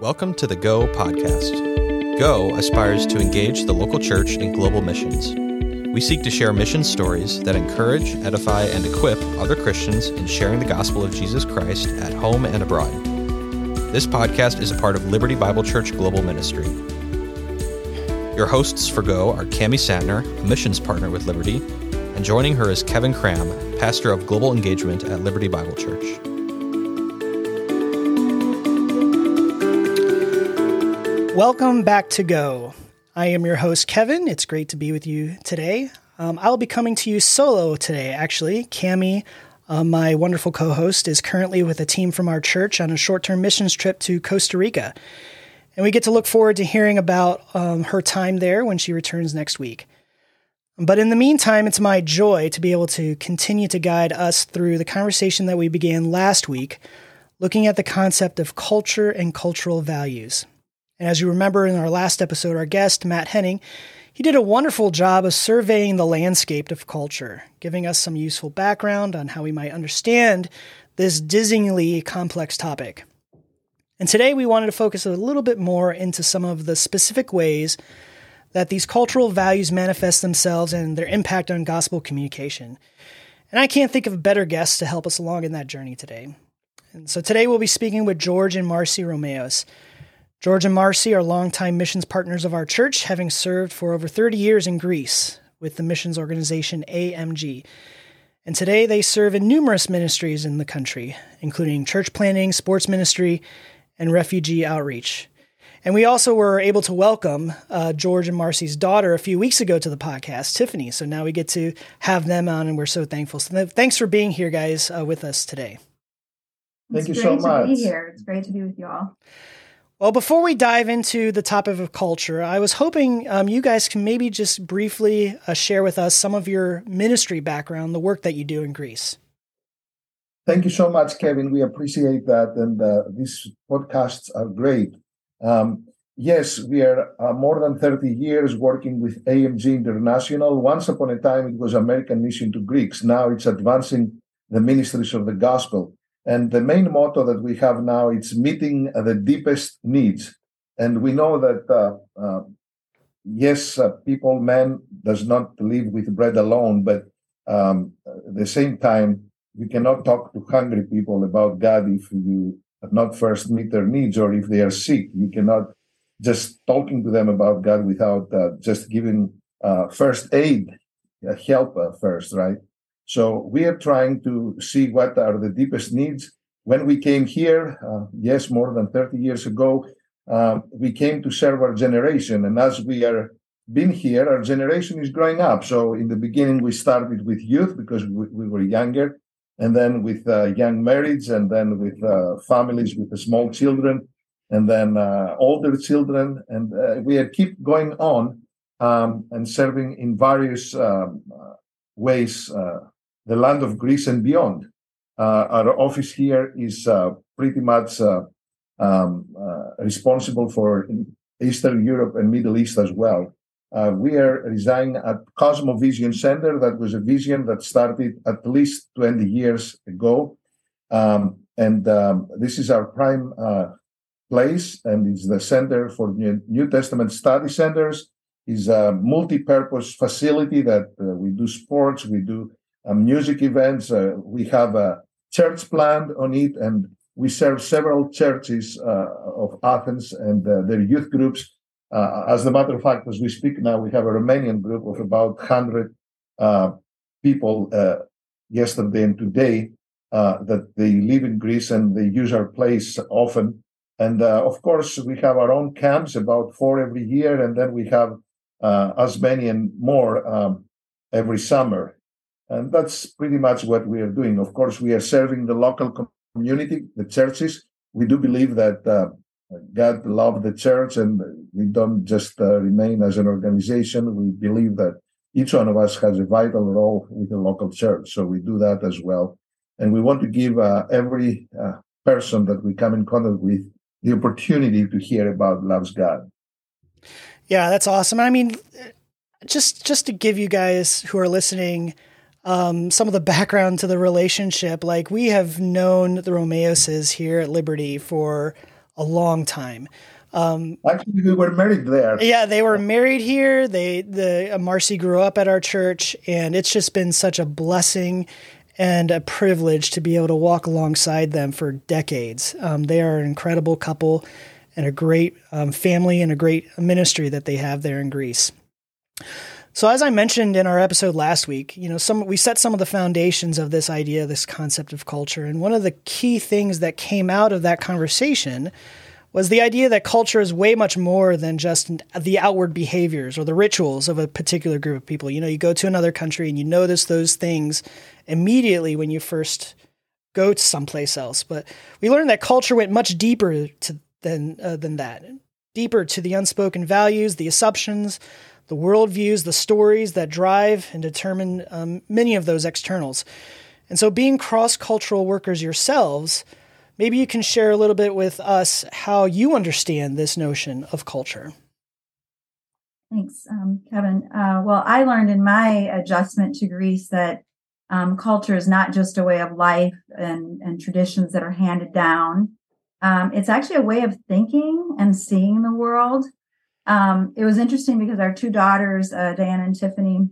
Welcome to the Go podcast. Go aspires to engage the local church in global missions. We seek to share mission stories that encourage, edify, and equip other Christians in sharing the gospel of Jesus Christ at home and abroad. This podcast is a part of Liberty Bible Church Global Ministry. Your hosts for Go are Cami Sandner, a missions partner with Liberty, and joining her is Kevin Cram, pastor of global engagement at Liberty Bible Church. Welcome back to Go. I am your host, Kevin. It's great to be with you today. Um, I'll be coming to you solo today, actually. Cami, uh, my wonderful co host, is currently with a team from our church on a short term missions trip to Costa Rica. And we get to look forward to hearing about um, her time there when she returns next week. But in the meantime, it's my joy to be able to continue to guide us through the conversation that we began last week, looking at the concept of culture and cultural values. And as you remember in our last episode, our guest, Matt Henning, he did a wonderful job of surveying the landscape of culture, giving us some useful background on how we might understand this dizzyingly complex topic. And today we wanted to focus a little bit more into some of the specific ways that these cultural values manifest themselves and their impact on gospel communication. And I can't think of a better guest to help us along in that journey today. And so today we'll be speaking with George and Marcy Romeos. George and Marcy are longtime missions partners of our church, having served for over 30 years in Greece with the missions organization AMG. And today they serve in numerous ministries in the country, including church planting, sports ministry, and refugee outreach. And we also were able to welcome uh, George and Marcy's daughter a few weeks ago to the podcast, Tiffany. So now we get to have them on, and we're so thankful. So th- thanks for being here, guys, uh, with us today. Thank it's you so much. To be here. It's great to be with you all. Well, before we dive into the topic of culture, I was hoping um, you guys can maybe just briefly uh, share with us some of your ministry background, the work that you do in Greece. Thank you so much, Kevin. We appreciate that, and uh, these podcasts are great. Um, yes, we are uh, more than 30 years working with AMG International. Once upon a time, it was American Mission to Greeks. Now it's advancing the ministries of the gospel. And the main motto that we have now is meeting the deepest needs. And we know that uh, uh, yes, uh, people, man does not live with bread alone, but um, at the same time, you cannot talk to hungry people about God if you not first meet their needs or if they are sick. You cannot just talking to them about God without uh, just giving uh, first aid, help first, right? So we are trying to see what are the deepest needs. When we came here, uh, yes, more than 30 years ago, uh, we came to serve our generation. And as we are been here, our generation is growing up. So in the beginning, we started with youth because we, we were younger, and then with uh, young marrieds, and then with uh, families with small children, and then uh, older children. And uh, we keep going on um, and serving in various um, ways the land of Greece and beyond. Uh, our office here is uh, pretty much uh, um, responsible for Eastern Europe and Middle East as well. Uh, we are residing at Cosmovision Center. That was a vision that started at least 20 years ago. Um, and um, this is our prime uh, place, and it's the Center for New Testament Study Centers. is a multi-purpose facility that uh, we do sports, we do music events. Uh, we have a church planned on it, and we serve several churches uh, of Athens and their youth groups. as a matter of fact, as we speak now, we have a Romanian group of about 100 people yesterday and today uh, that they live in Greece and they use our place often. And uh, of course, we have our own camps, about four every year, and then we have uh, as many and more um, every summer. And that's pretty much what we are doing. Of course, we are serving the local community, the churches. We do believe that uh, God loved the church and we don't just uh, remain as an organization. We believe that each one of us has a vital role with the local church. So we do that as well. And we want to give uh, every uh, person that we come in contact with the opportunity to hear about loves God. Yeah, that's awesome. I mean, just just to give you guys who are listening um, some of the background to the relationship. Like we have known the Romeoses here at Liberty for a long time. Um, Actually, we were married there. Yeah, they were married here. They the uh, Marcy grew up at our church, and it's just been such a blessing and a privilege to be able to walk alongside them for decades. Um, they are an incredible couple and a great um, family and a great ministry that they have there in Greece. So as I mentioned in our episode last week, you know, some we set some of the foundations of this idea, this concept of culture, and one of the key things that came out of that conversation was the idea that culture is way much more than just the outward behaviors or the rituals of a particular group of people. You know, you go to another country and you notice those things immediately when you first go to someplace else. But we learned that culture went much deeper to, than uh, than that, deeper to the unspoken values, the assumptions, the worldviews, the stories that drive and determine um, many of those externals. And so, being cross cultural workers yourselves, maybe you can share a little bit with us how you understand this notion of culture. Thanks, um, Kevin. Uh, well, I learned in my adjustment to Greece that um, culture is not just a way of life and, and traditions that are handed down. Um, it's actually a way of thinking and seeing the world. Um, it was interesting because our two daughters, uh, Diana and Tiffany,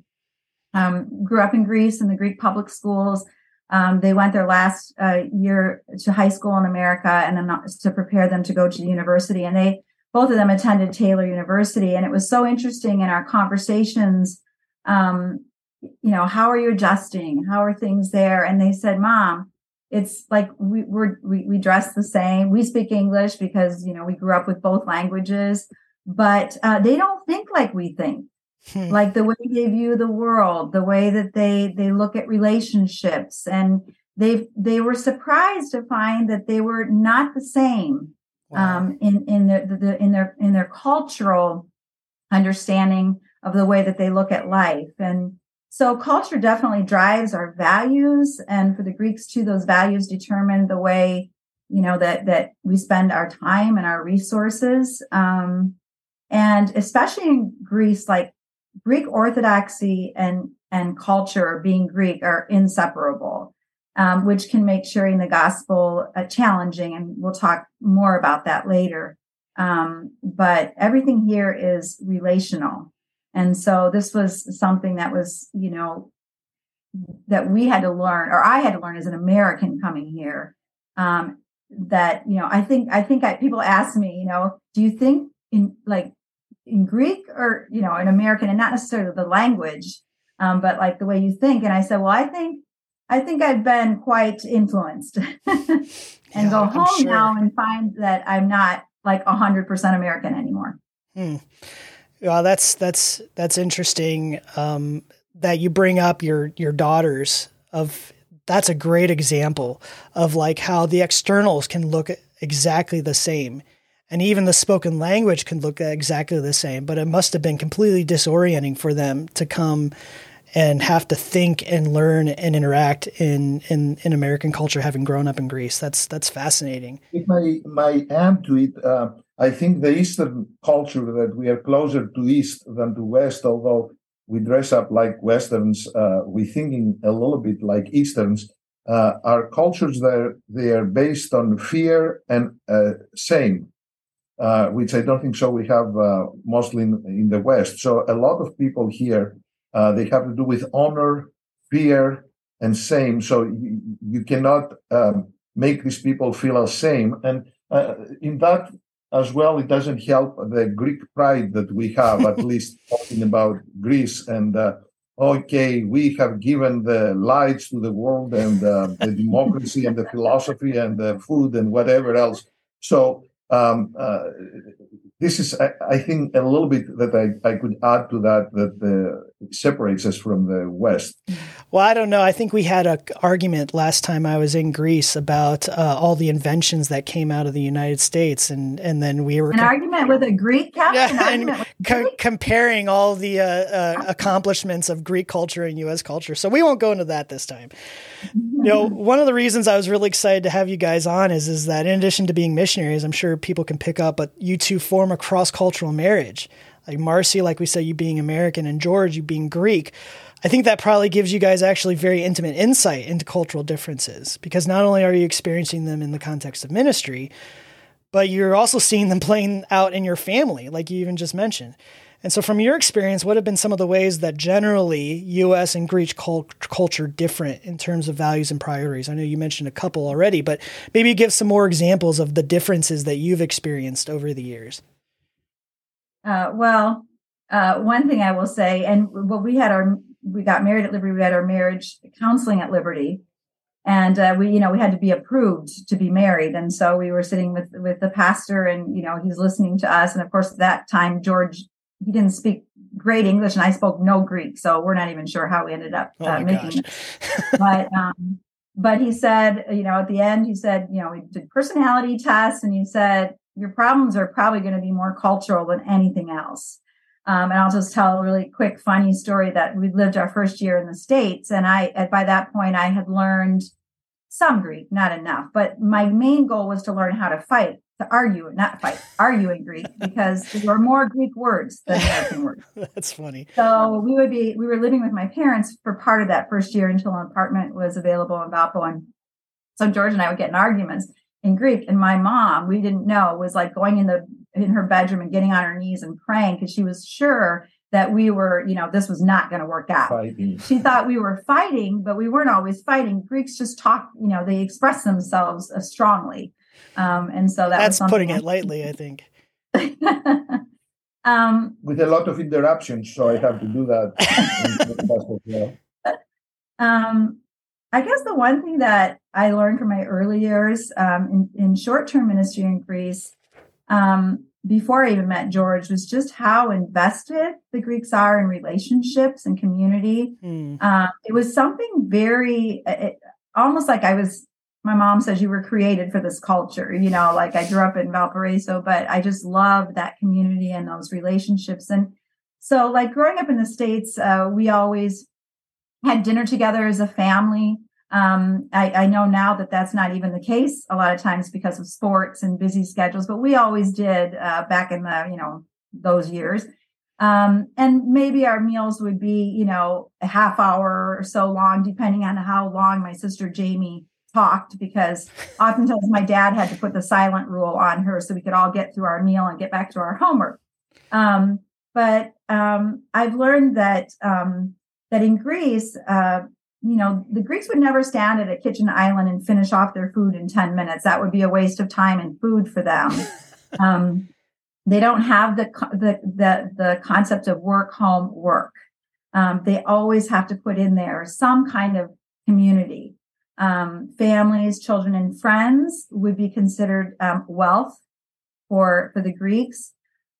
um, grew up in Greece in the Greek public schools. Um, they went their last uh, year to high school in America and then to prepare them to go to the university. And they both of them attended Taylor University. And it was so interesting in our conversations um, you know, how are you adjusting? How are things there? And they said, Mom, it's like we we we dress the same. We speak English because you know we grew up with both languages, but uh, they don't think like we think. Hmm. Like the way they view the world, the way that they they look at relationships, and they they were surprised to find that they were not the same wow. um, in in their the, in their in their cultural understanding of the way that they look at life and so culture definitely drives our values. And for the Greeks too, those values determine the way, you know, that, that we spend our time and our resources. Um, and especially in Greece, like Greek orthodoxy and, and culture being Greek are inseparable. Um, which can make sharing the gospel uh, challenging. And we'll talk more about that later. Um, but everything here is relational. And so this was something that was, you know, that we had to learn, or I had to learn as an American coming here. Um, that you know, I think I think I, people ask me, you know, do you think in like in Greek or you know in American, and not necessarily the language, um, but like the way you think? And I said, well, I think I think I've been quite influenced, and yeah, go home sure. now and find that I'm not like hundred percent American anymore. Hmm. Well, that's that's that's interesting um, that you bring up your your daughters. Of that's a great example of like how the externals can look exactly the same, and even the spoken language can look exactly the same. But it must have been completely disorienting for them to come and have to think and learn and interact in in, in American culture, having grown up in Greece. That's that's fascinating. If I my add to it. Uh, I think the Eastern culture that we are closer to East than to West, although we dress up like Westerns, uh, we thinking a little bit like Easterns. Uh, our cultures there they are based on fear and uh, shame, uh, which I don't think so. We have uh, mostly in, in, the West. So a lot of people here uh, they have to do with honor, fear, and shame. So you, you cannot um, make these people feel the same. And in that as well, it doesn't help the Greek pride that we have, at least talking about Greece and uh, okay, we have given the lights to the world and uh, the democracy and the philosophy and the food and whatever else. So um, uh, this is, I, I, think, a little bit that I, I could add to that that separates us from the West. Well, I don't know. I think we had an argument last time I was in Greece about uh, all the inventions that came out of the United States, and and then we were an com- argument with a Greek captain. Yeah, and co- comparing all the uh, uh, accomplishments of Greek culture and U.S. culture. So we won't go into that this time. you know, one of the reasons I was really excited to have you guys on is is that in addition to being missionaries, I'm sure people can pick up, but you two form a cross cultural marriage. Like Marcy, like we said, you being American, and George, you being Greek. I think that probably gives you guys actually very intimate insight into cultural differences because not only are you experiencing them in the context of ministry, but you're also seeing them playing out in your family, like you even just mentioned. And so, from your experience, what have been some of the ways that generally U.S. and Greek cult- culture different in terms of values and priorities? I know you mentioned a couple already, but maybe give some more examples of the differences that you've experienced over the years. Uh, well, uh, one thing I will say, and well, we had our we got married at Liberty. We had our marriage counseling at Liberty, and uh, we, you know, we had to be approved to be married. And so we were sitting with with the pastor, and you know, he's listening to us. And of course, at that time, George he didn't speak great English, and I spoke no Greek, so we're not even sure how we ended up oh uh, making it. but um, but he said, you know, at the end, he said, you know, we did personality tests, and he said your problems are probably going to be more cultural than anything else. Um, and I'll just tell a really quick, funny story that we lived our first year in the States. And I, at, by that point, I had learned some Greek, not enough, but my main goal was to learn how to fight, to argue, not fight, argue in Greek, because there were more Greek words than American words. That's funny. So we would be, we were living with my parents for part of that first year until an apartment was available in Valpo. And so George and I would get in arguments in Greek. And my mom, we didn't know, was like going in the in her bedroom and getting on her knees and praying because she was sure that we were, you know, this was not going to work out. Fighting. She thought we were fighting, but we weren't always fighting. Greeks just talk, you know, they express themselves uh, strongly. Um, and so that that's putting it lightly, I think. um, With a lot of interruptions, so I have to do that. um, I guess the one thing that I learned from my early years um, in, in short term ministry in Greece um, before I even met George was just how invested the Greeks are in relationships and community. Mm. It was something very, it, almost like I was. My mom says you were created for this culture. You know, like I grew up in Valparaiso, but I just loved that community and those relationships. And so, like growing up in the states, uh, we always had dinner together as a family. Um, I, I, know now that that's not even the case a lot of times because of sports and busy schedules, but we always did uh, back in the you know those years. Um, and maybe our meals would be you know a half hour or so long, depending on how long my sister Jamie talked, because oftentimes my dad had to put the silent rule on her so we could all get through our meal and get back to our homework. Um, but um, I've learned that um, that in Greece, uh, you know, the Greeks would never stand at a kitchen island and finish off their food in 10 minutes. That would be a waste of time and food for them. um, they don't have the, the, the, the concept of work, home, work. Um, they always have to put in there some kind of community. Um, families, children, and friends would be considered um, wealth for, for the Greeks.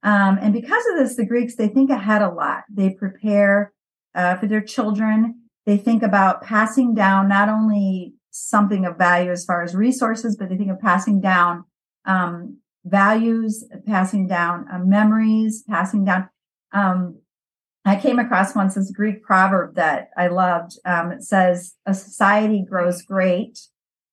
Um, and because of this, the Greeks, they think ahead a lot. They prepare uh, for their children they think about passing down not only something of value as far as resources, but they think of passing down um, values, passing down uh, memories, passing down. Um, I came across once this Greek proverb that I loved. Um, it says, A society grows great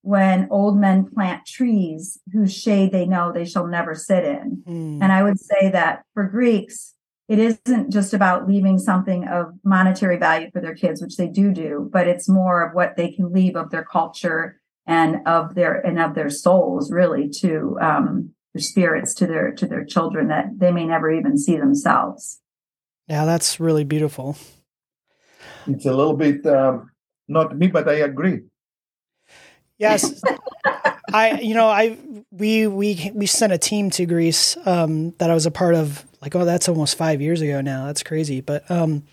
when old men plant trees whose shade they know they shall never sit in. Mm. And I would say that for Greeks, it isn't just about leaving something of monetary value for their kids, which they do do, but it's more of what they can leave of their culture and of their and of their souls, really, to um, their spirits to their to their children that they may never even see themselves. Yeah, that's really beautiful. It's a little bit um, not me, but I agree. Yes, I you know I we we we sent a team to Greece um, that I was a part of. Like oh, that's almost five years ago now. That's crazy. But um,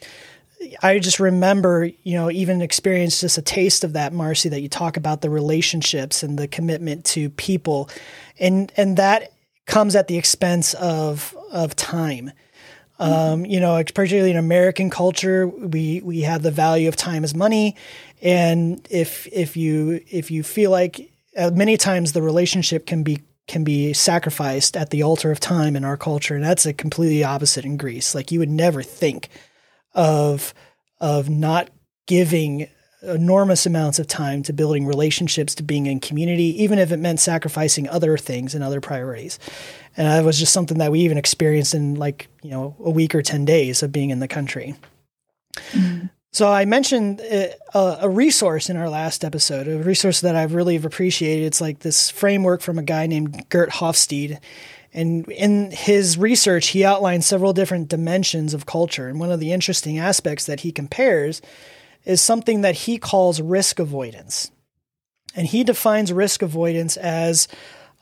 I just remember, you know, even experienced just a taste of that, Marcy, that you talk about the relationships and the commitment to people, and and that comes at the expense of of time. Um, you know, particularly in American culture, we we have the value of time as money, and if if you if you feel like uh, many times the relationship can be can be sacrificed at the altar of time in our culture, and that's a completely opposite in Greece. Like you would never think of of not giving enormous amounts of time to building relationships, to being in community, even if it meant sacrificing other things and other priorities. And that was just something that we even experienced in like you know a week or ten days of being in the country. Mm-hmm. So I mentioned uh, a, a, resource in our last episode, a resource that I've really appreciated. It's like this framework from a guy named Geert Hofstede. And in his research, he outlined several different dimensions of culture. And one of the interesting aspects that he compares is something that he calls risk avoidance. And he defines risk avoidance as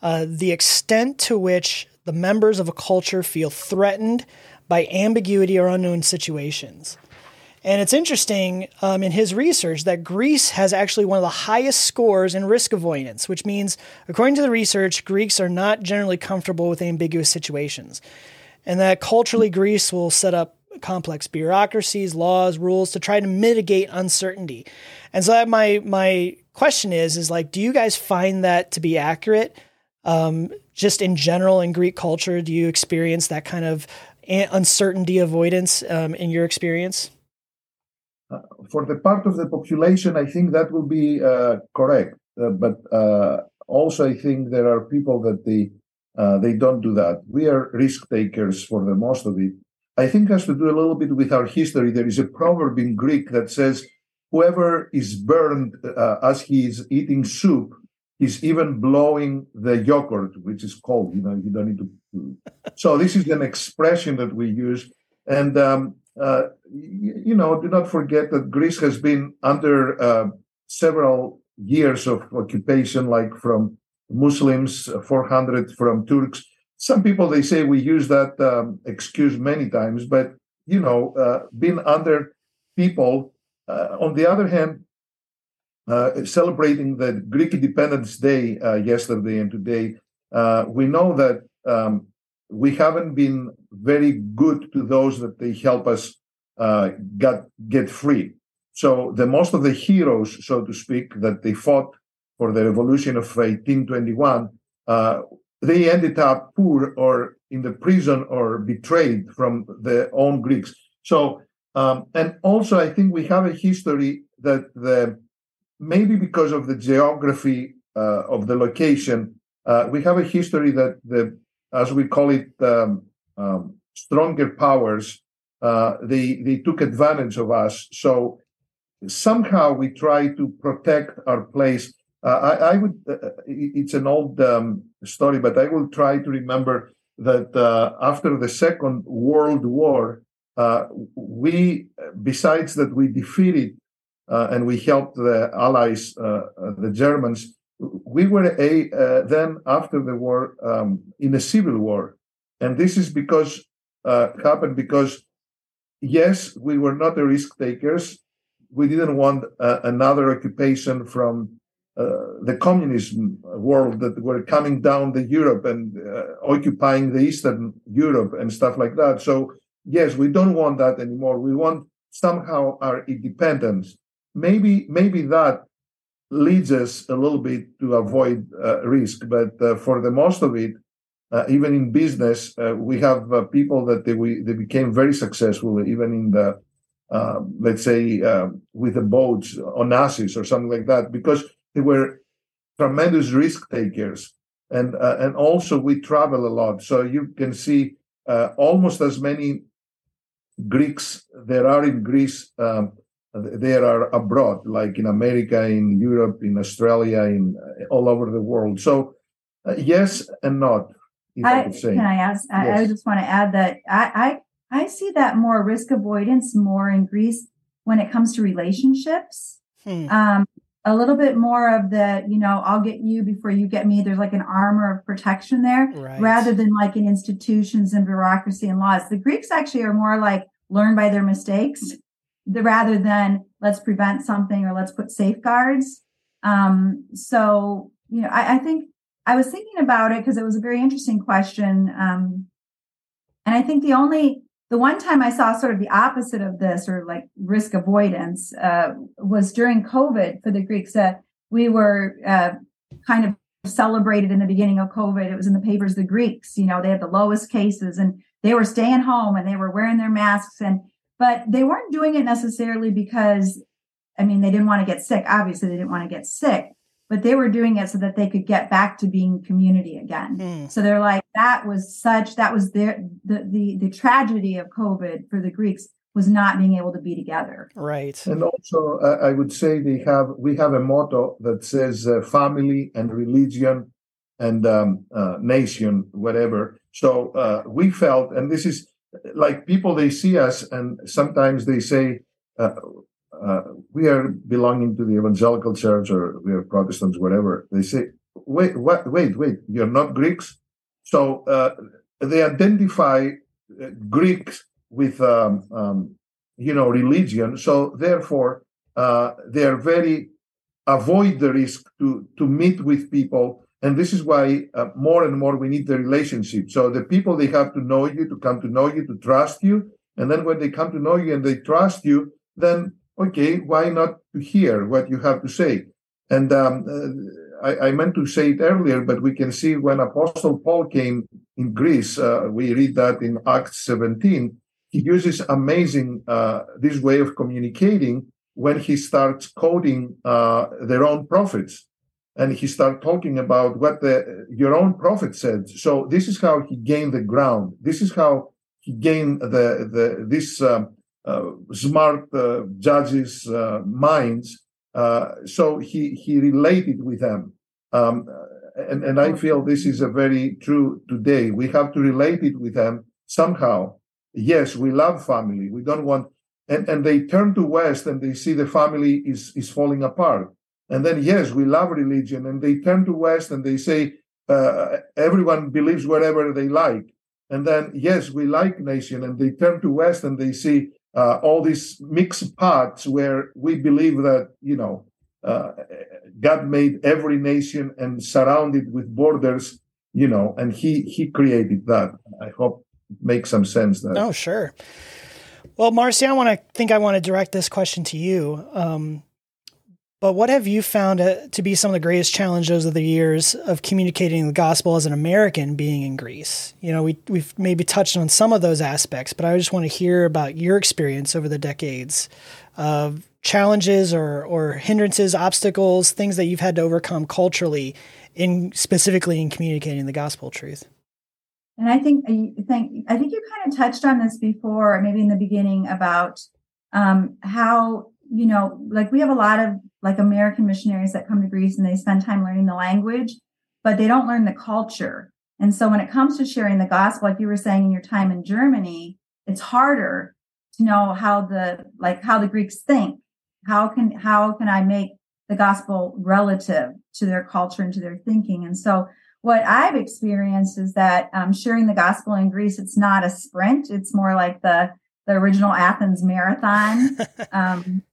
uh, the extent to which the members of a culture feel threatened by ambiguity or unknown situations. And it's interesting um, in his research that Greece has actually one of the highest scores in risk avoidance, which means, according to the research, Greeks are not generally comfortable with ambiguous situations. And that culturally, Greece will set up complex bureaucracies, laws, rules to try to mitigate uncertainty. And so that my my question is is like, do you guys find that to be accurate? Um, just in general in Greek culture, do you experience that kind of uncertainty avoidance um, in your experience? Uh, for the part of the population, I think that will be uh, correct. Uh, but also, I think there are people that they they don't do that. We are risk takers for the most of it. I think has to do a little bit with our history. There is a proverb in Greek that says, "Whoever is burned as he is eating soup is even blowing the yogurt, which is cold. You know, you don't need to." So this is an expression that we use, and um, uh, you know, do not forget that Greece has been under uh, several years of occupation, like from Muslims, 400 from Turks. Some people they say we use that um, excuse many times, but you know, uh, under people. Uh, on the other hand, uh, celebrating the Greek Independence Day yesterday and today, we know that um, we haven't been very good to those that they help us uh, get get free. So the most of the heroes, so to speak, that they fought for the revolution of 1821, uh, they ended up poor or in the prison or betrayed from their own Greeks. So um, and also I think we have a history that the maybe because of the geography uh, of the location, uh, we have a history that the as we call it, um, um, stronger powers, uh, they they took advantage of us. So somehow we try to protect our place. Uh, I, I, would. Uh, uh it's an old um, story, but I will try to remember that uh, after the Second World War, uh, we, besides that, we defeated and we helped the Allies, the Germans we were a uh, then after the war um, in a civil war, and this is because uh, happened because yes, we were not the risk takers. We didn't want uh, another occupation from uh, the communism world that were coming down the Europe and uh, occupying the Eastern Europe and stuff like that. So yes, we don't want that anymore. We want somehow our independence. Maybe maybe that leads us a little bit to avoid uh, risk. But uh, for the most of it, uh, even in business, uh, we have uh, people that they, we, they became very successful, even in the, um, let's say, um, with the boats Onassis or something like that, because they were tremendous risk takers. And, uh, and also we travel a lot. So you can see almost as many Greeks there are in Greece um, there are abroad, like in America, in Europe, in Australia, in uh, all over the world. So, uh, yes and not. I, I can I ask? Yes. I, I, just want to add that I, I I see that more risk avoidance more in Greece when it comes to relationships. Hmm. Um, a little bit more of the, you know, I'll get you before you get me. There's like an armor of protection there, right. rather than like in institutions and bureaucracy and laws. The Greeks actually are more like learn by their mistakes the, rather than let's prevent something or let's put safeguards. Um, so, you know, I, I, think I was thinking about it because it was a very interesting question. Um, and I think the only, the one time I saw sort of the opposite of this or like risk avoidance uh, was during COVID for the Greeks. That we were uh, kind of celebrated in the beginning of COVID. It was in the papers, the Greeks, you know, they had the lowest cases and they were staying home and they were wearing their masks. And but they weren't doing it necessarily because, I mean, they didn't want to get sick. Obviously, they didn't want to get sick, but they were doing it so that they could get back to being community again. Mm. So they're like, that was such, that was their, the, the, the tragedy of COVID for the Greeks was not being able to be together. Right. And also, uh, I would say they have we have a motto that says uh, family and religion and um, uh, nation, whatever. So uh, we felt, and this is like people they see us, and sometimes they say. Uh, uh, we are belonging to the evangelical church or we are Protestants, whatever. They say, wait, what, wait, wait, you're not Greeks? So they identify Greeks with um, um, you know religion. So therefore, uh, they are very avoid the risk to to meet with people, and this is why uh, more and more we need the relationship. So the people they have to know you, to come to know you, to trust you, and then when they come to know you and they trust you, then okay, why not to hear what you have to say? And um, uh, I, I, meant to say it earlier, but we can see when Apostle Paul came in Greece, uh, we read that in Acts 17 he uses amazing uh, this way of communicating when he starts quoting uh, their own prophets and he started talking about what the your own prophet said. So this is how he gained the ground. This is how he gained the the this um, uh, smart uh, judges uh, minds. Uh, so he he related with them. Um, and and i feel this is a very true today. We have to relate it with them somehow. Yes, we love family. We don't want, and, and they turn to West and they see the family is, is falling apart. And then, yes, we love religion. And they turn to West and they say, uh, everyone believes whatever they like. And then, yes, we like nation. And they turn to West and they see uh, all these mixed parts where we believe that, you know, uh, God made every nation and surrounded with borders, you know, and he he created that. I hope it makes some sense. That oh, sure. Well, Marcy, I want to think I want to direct this question to you. Um, but what have you found to be some of the greatest challenges of the years of communicating the gospel as an American being in Greece? You know, we, we've maybe touched on some of those aspects, but I just want to hear about your experience over the decades of challenges or, or hindrances, obstacles, things that you've had to overcome culturally in specifically in communicating the gospel truth. And I think I think I think you kind of touched on this before, maybe in the beginning, about um, how you know, like we have a lot of like American missionaries that come to Greece and they spend time learning the language, but they don't learn the culture. And so when it comes to sharing the gospel, like you were saying in your time in Germany, it's harder to know how the like how the Greeks think. How can how can I make the gospel relative to their culture and to their thinking? And so what I've experienced is that um, sharing the gospel in Greece, it's not a sprint. It's more like the the original Athens marathon. um,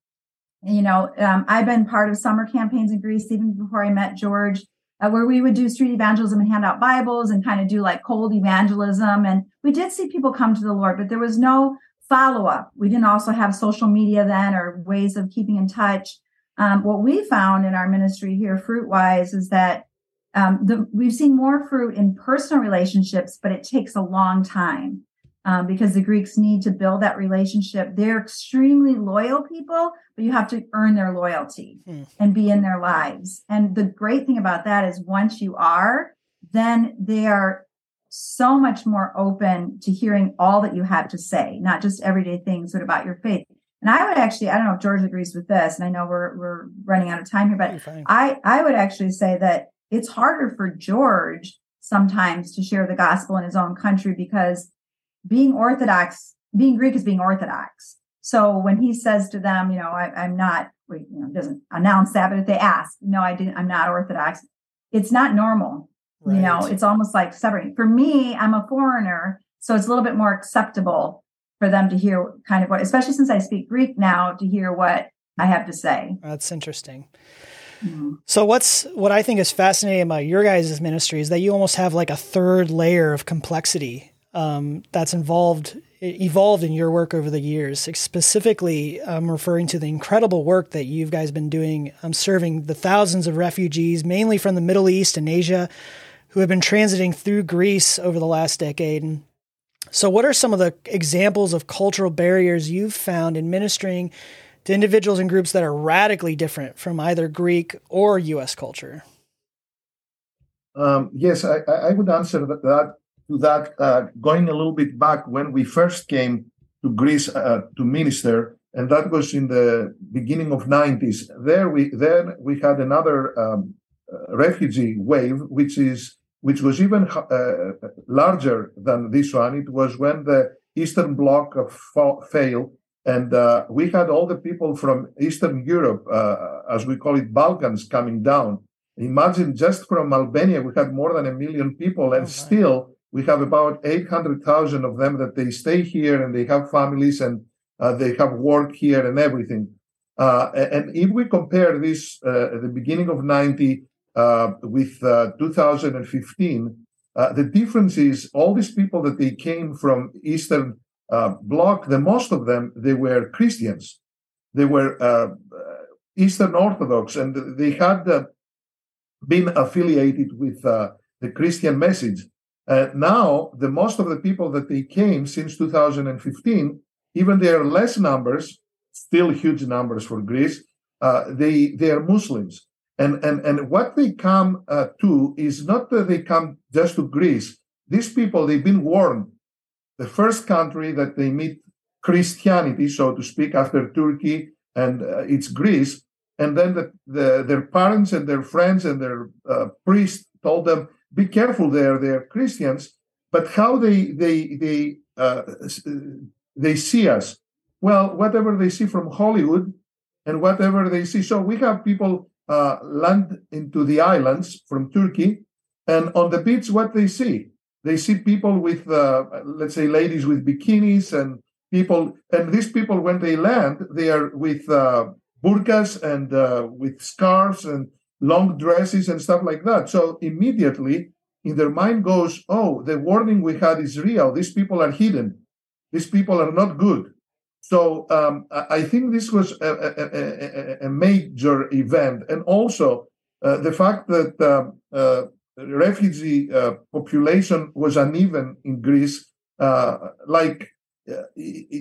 you know, um, I've been part of summer campaigns in Greece even before I met George, uh, where we would do street evangelism and hand out Bibles and kind of do like cold evangelism. And we did see people come to the Lord, but there was no follow up. We didn't also have social media then or ways of keeping in touch. Um, what we found in our ministry here, Fruitwise, is that um, the, we've seen more fruit in personal relationships, but it takes a long time um, because the Greeks need to build that relationship. They're extremely loyal people, but you have to earn their loyalty hmm. and be in their lives. And the great thing about that is once you are, then they are so much more open to hearing all that you have to say, not just everyday things, but about your faith. And I would actually, I don't know if George agrees with this, and I know we're we're running out of time here, but I I would actually say that it's harder for George sometimes to share the gospel in his own country because being Orthodox, being Greek is being Orthodox. So when he says to them, you know, I, am not, you know, doesn't announce that, but if they ask, no, I didn't, I'm not Orthodox, it's not normal. Right. You know, it's almost like separating. For me, I'm a foreigner, so it's a little bit more acceptable for them to hear kind of what, especially since I speak Greek now, to hear what I have to say. That's interesting. Mm-hmm. So what's what I think is fascinating about your guys' ministry is that you almost have like a third layer of complexity um, that's involved evolved in your work over the years. Specifically, I'm referring to the incredible work that you guys been doing um, serving the thousands of refugees, mainly from the Middle East and Asia, who have been transiting through Greece over the last decade. And so, what are some of the examples of cultural barriers you've found in ministering to individuals and groups that are radically different from either Greek or U.S. culture? Um, yes, I, I, would answer that, that to that uh, going a little bit back when we first came to Greece uh, to minister, and that was in the beginning of 90s. There we then we had another um, uh, refugee wave, which is which was even uh, larger than this one. It was when the Eastern Bloc fa- failed, and uh, we had all the people from Eastern Europe, uh, as we call it, Balkans, coming down. Imagine just from Albania, we had more than a million people, and oh, still we have about 800,000 of them that they stay here and they have families and uh, they have work here and everything. Uh, and if we compare this uh, at the beginning of 90 uh, with uh, 2015, uh, the difference is all these people that they came from Eastern Bloc, the most of them, they were Christians. They were Eastern Orthodox and they had been affiliated with the Christian message. Uh, now, the most of the people that they came since 2015, even they are less numbers, still huge numbers for Greece, uh, they they are Muslims, and and and what they come uh, to is not that they come just to Greece. These people they've been warned. The first country that they meet Christianity, so to speak, after Turkey and uh, it's Greece, and then the, the, their parents and their friends and their uh, priests told them be careful there they're christians but how they they they uh, they see us. Well whatever they see from hollywood and whatever they see so we have people uh, land into the islands from turkey and on the beach what they see? They see people with uh, let's say ladies with bikinis and people and these people when they land they are with uh, and uh, with scarves and long dresses and stuff like that. So immediately in their mind goes, oh, the warning we had is real. These people are hidden. These people are not good. So um, I think this was a, a, a, a major event. And also uh, the fact that um, uh, refugee uh, population was uneven in Greece. Uh, like uh,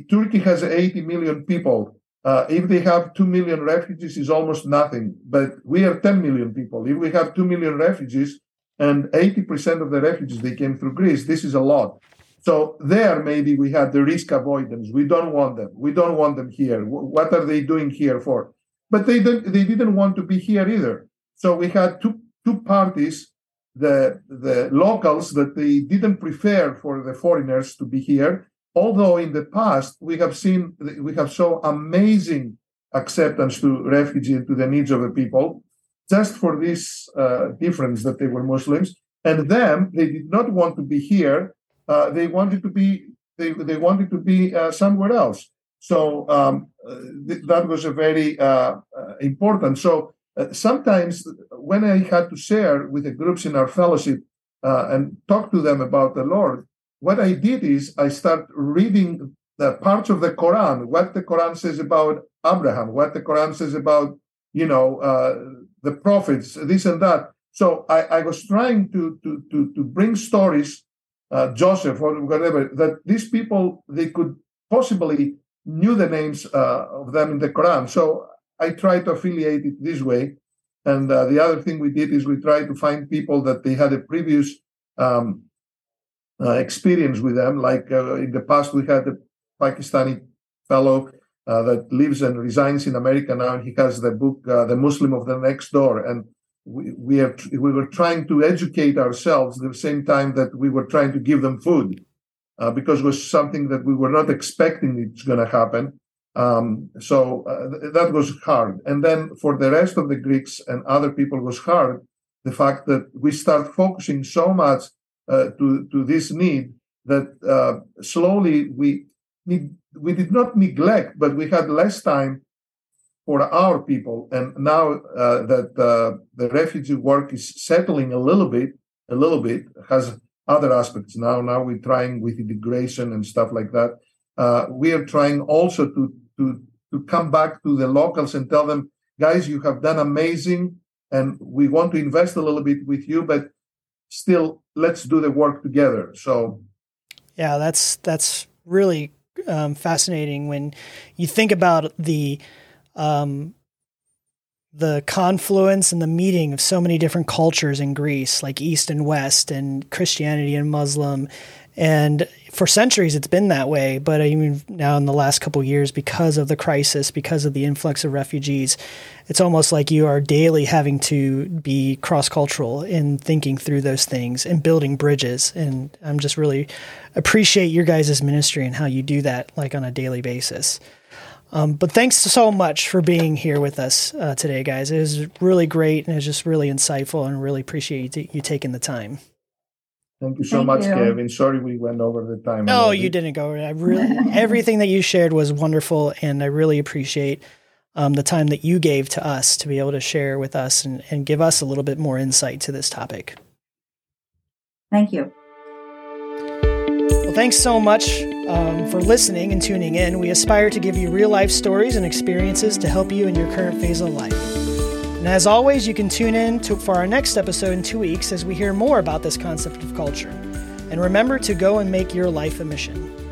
Turkey has 80 million people uh, if they have 2 million refugees, is almost nothing. But we are 10 million people. If we have 2 million refugees and 80% of the refugees, they came through Greece, this is a lot. So there, maybe we had the risk avoidance. We don't want them. We don't want them here. What are they doing here for? But they didn't, they didn't want to be here either. So we had two, two parties, the, the locals that they didn't prefer for the foreigners to be here, although in the past we have seen we have shown amazing acceptance to refugee to the needs of the people just for this uh, difference that they were muslims. And them they did not want to be here uh, they wanted to be they, they wanted to be uh, somewhere else. So um, th- that was a very uh, uh, important. So uh, sometimes when i had to share with the groups in our fellowship and talk to them about the lord what I did is I start reading the parts of the Quran, what the Quran says about Abraham, what the Quran says about, you know, uh, the prophets, this and that. So I, I was trying to, to, to, to bring stories, uh, Joseph or whatever, that these people, they could possibly knew the names uh, of them in the Quran. So I tried to affiliate it this way. And uh, the other thing we did is we tried to find people that they had a previous um, experience with them. Like uh, in the past, we had a Pakistani fellow uh, that lives and resigns in America now. And he has the book, The Muslim of the Next Door. And we, we, have, we were trying to educate ourselves at the same time that we were trying to give them food. Uh, because it was something that we were not expecting it's going to happen. Um, so uh, th- that was hard. And then for the rest of the Greeks and other people was hard. The fact that we start focusing so much uh, to to this need that uh, slowly we need, we did not neglect, but we had less time for our people. And now uh, that uh, the refugee work is settling a little bit, a little bit has other aspects now. Now we're trying with integration and stuff like that. Uh, we are trying also to to to come back to the locals and tell them, guys, you have done amazing, and we want to invest a little bit with you, but still let's do the work together so yeah that's that's really um, fascinating when you think about the um, the confluence and the meeting of so many different cultures in Greece, like East and West, and Christianity and Muslim. And for centuries, it's been that way. But I mean, now in the last couple years, because of the crisis, because of the influx of refugees, it's almost like you are daily having to be cross cultural in thinking through those things and building bridges. And I'm just really appreciate your guys' ministry and how you do that, like on a daily basis. Um, but thanks so much for being here with us uh, today, guys. It was really great and it was just really insightful and really appreciate you, t- you taking the time. Thank you so Thank much, you. Kevin. Sorry we went over the time. No, you didn't go. I really everything that you shared was wonderful, and I really appreciate um, the time that you gave to us to be able to share with us and, and give us a little bit more insight to this topic. Thank you. Well, thanks so much um, for listening and tuning in. We aspire to give you real life stories and experiences to help you in your current phase of life. And as always, you can tune in to, for our next episode in two weeks as we hear more about this concept of culture. And remember to go and make your life a mission.